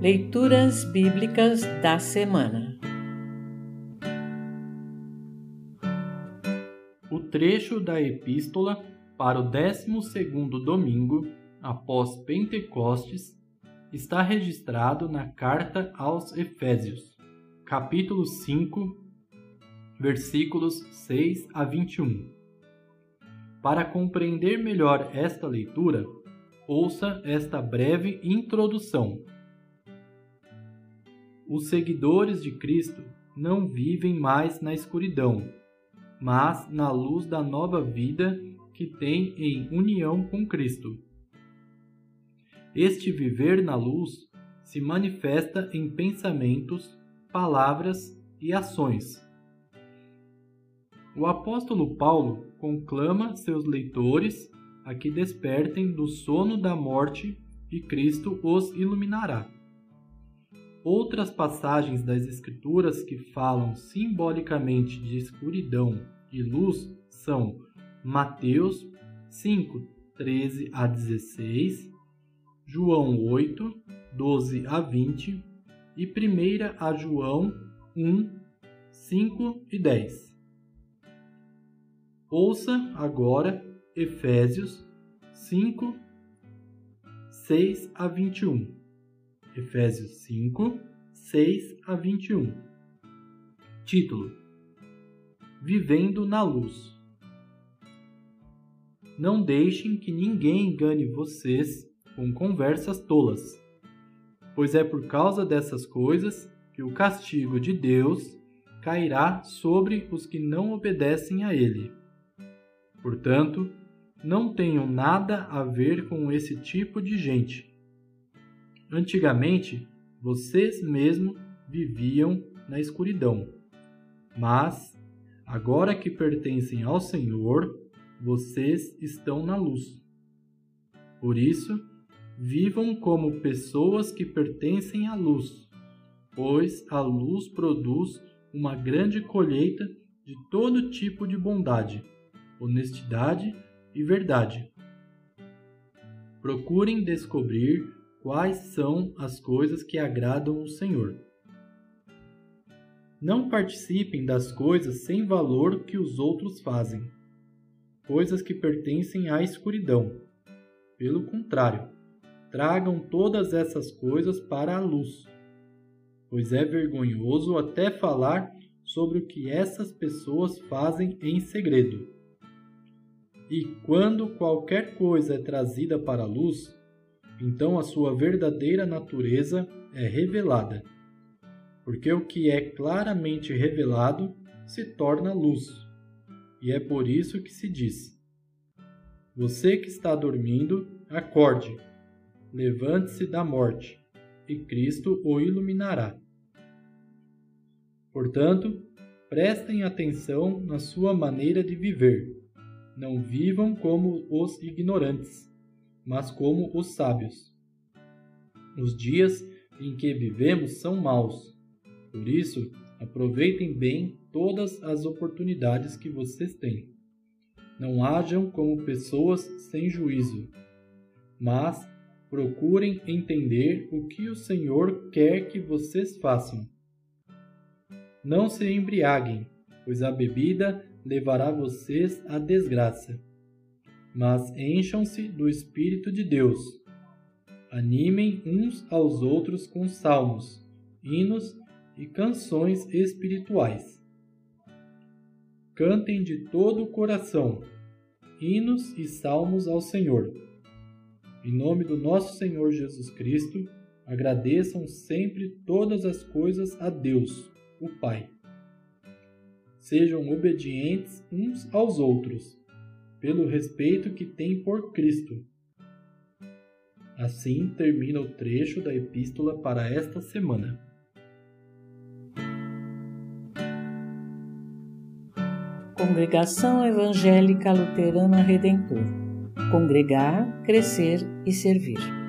Leituras Bíblicas da Semana O trecho da Epístola para o 12 domingo após Pentecostes está registrado na Carta aos Efésios, capítulo 5, versículos 6 a 21. Para compreender melhor esta leitura, ouça esta breve introdução. Os seguidores de Cristo não vivem mais na escuridão, mas na luz da nova vida que têm em união com Cristo. Este viver na luz se manifesta em pensamentos, palavras e ações. O apóstolo Paulo conclama seus leitores a que despertem do sono da morte e Cristo os iluminará. Outras passagens das Escrituras que falam simbolicamente de escuridão e luz são Mateus 5, 13 a 16, João 8, 12 a 20 e 1 a João 1, 5 e 10. Ouça agora Efésios 5, 6 a 21. Efésios 5, 6 a 21. Título: Vivendo na Luz. Não deixem que ninguém engane vocês com conversas tolas, pois é por causa dessas coisas que o castigo de Deus cairá sobre os que não obedecem a Ele. Portanto, não tenham nada a ver com esse tipo de gente Antigamente, vocês mesmos viviam na escuridão, mas agora que pertencem ao Senhor, vocês estão na luz. Por isso, vivam como pessoas que pertencem à luz, pois a luz produz uma grande colheita de todo tipo de bondade, honestidade e verdade. Procurem descobrir quais são as coisas que agradam o Senhor. Não participem das coisas sem valor que os outros fazem, coisas que pertencem à escuridão. Pelo contrário, tragam todas essas coisas para a luz, pois é vergonhoso até falar sobre o que essas pessoas fazem em segredo. E quando qualquer coisa é trazida para a luz, então a sua verdadeira natureza é revelada. Porque o que é claramente revelado se torna luz. E é por isso que se diz: Você que está dormindo, acorde, levante-se da morte, e Cristo o iluminará. Portanto, prestem atenção na sua maneira de viver. Não vivam como os ignorantes mas como os sábios. Os dias em que vivemos são maus. Por isso, aproveitem bem todas as oportunidades que vocês têm. Não hajam como pessoas sem juízo, mas procurem entender o que o Senhor quer que vocês façam. Não se embriaguem, pois a bebida levará vocês à desgraça mas encham-se do Espírito de Deus. Animem uns aos outros com salmos, hinos e canções espirituais. Cantem de todo o coração hinos e salmos ao Senhor. Em nome do nosso Senhor Jesus Cristo, agradeçam sempre todas as coisas a Deus, o Pai. Sejam obedientes uns aos outros pelo respeito que tem por Cristo. Assim termina o trecho da epístola para esta semana. Congregação Evangélica Luterana Redentor Congregar, Crescer e Servir.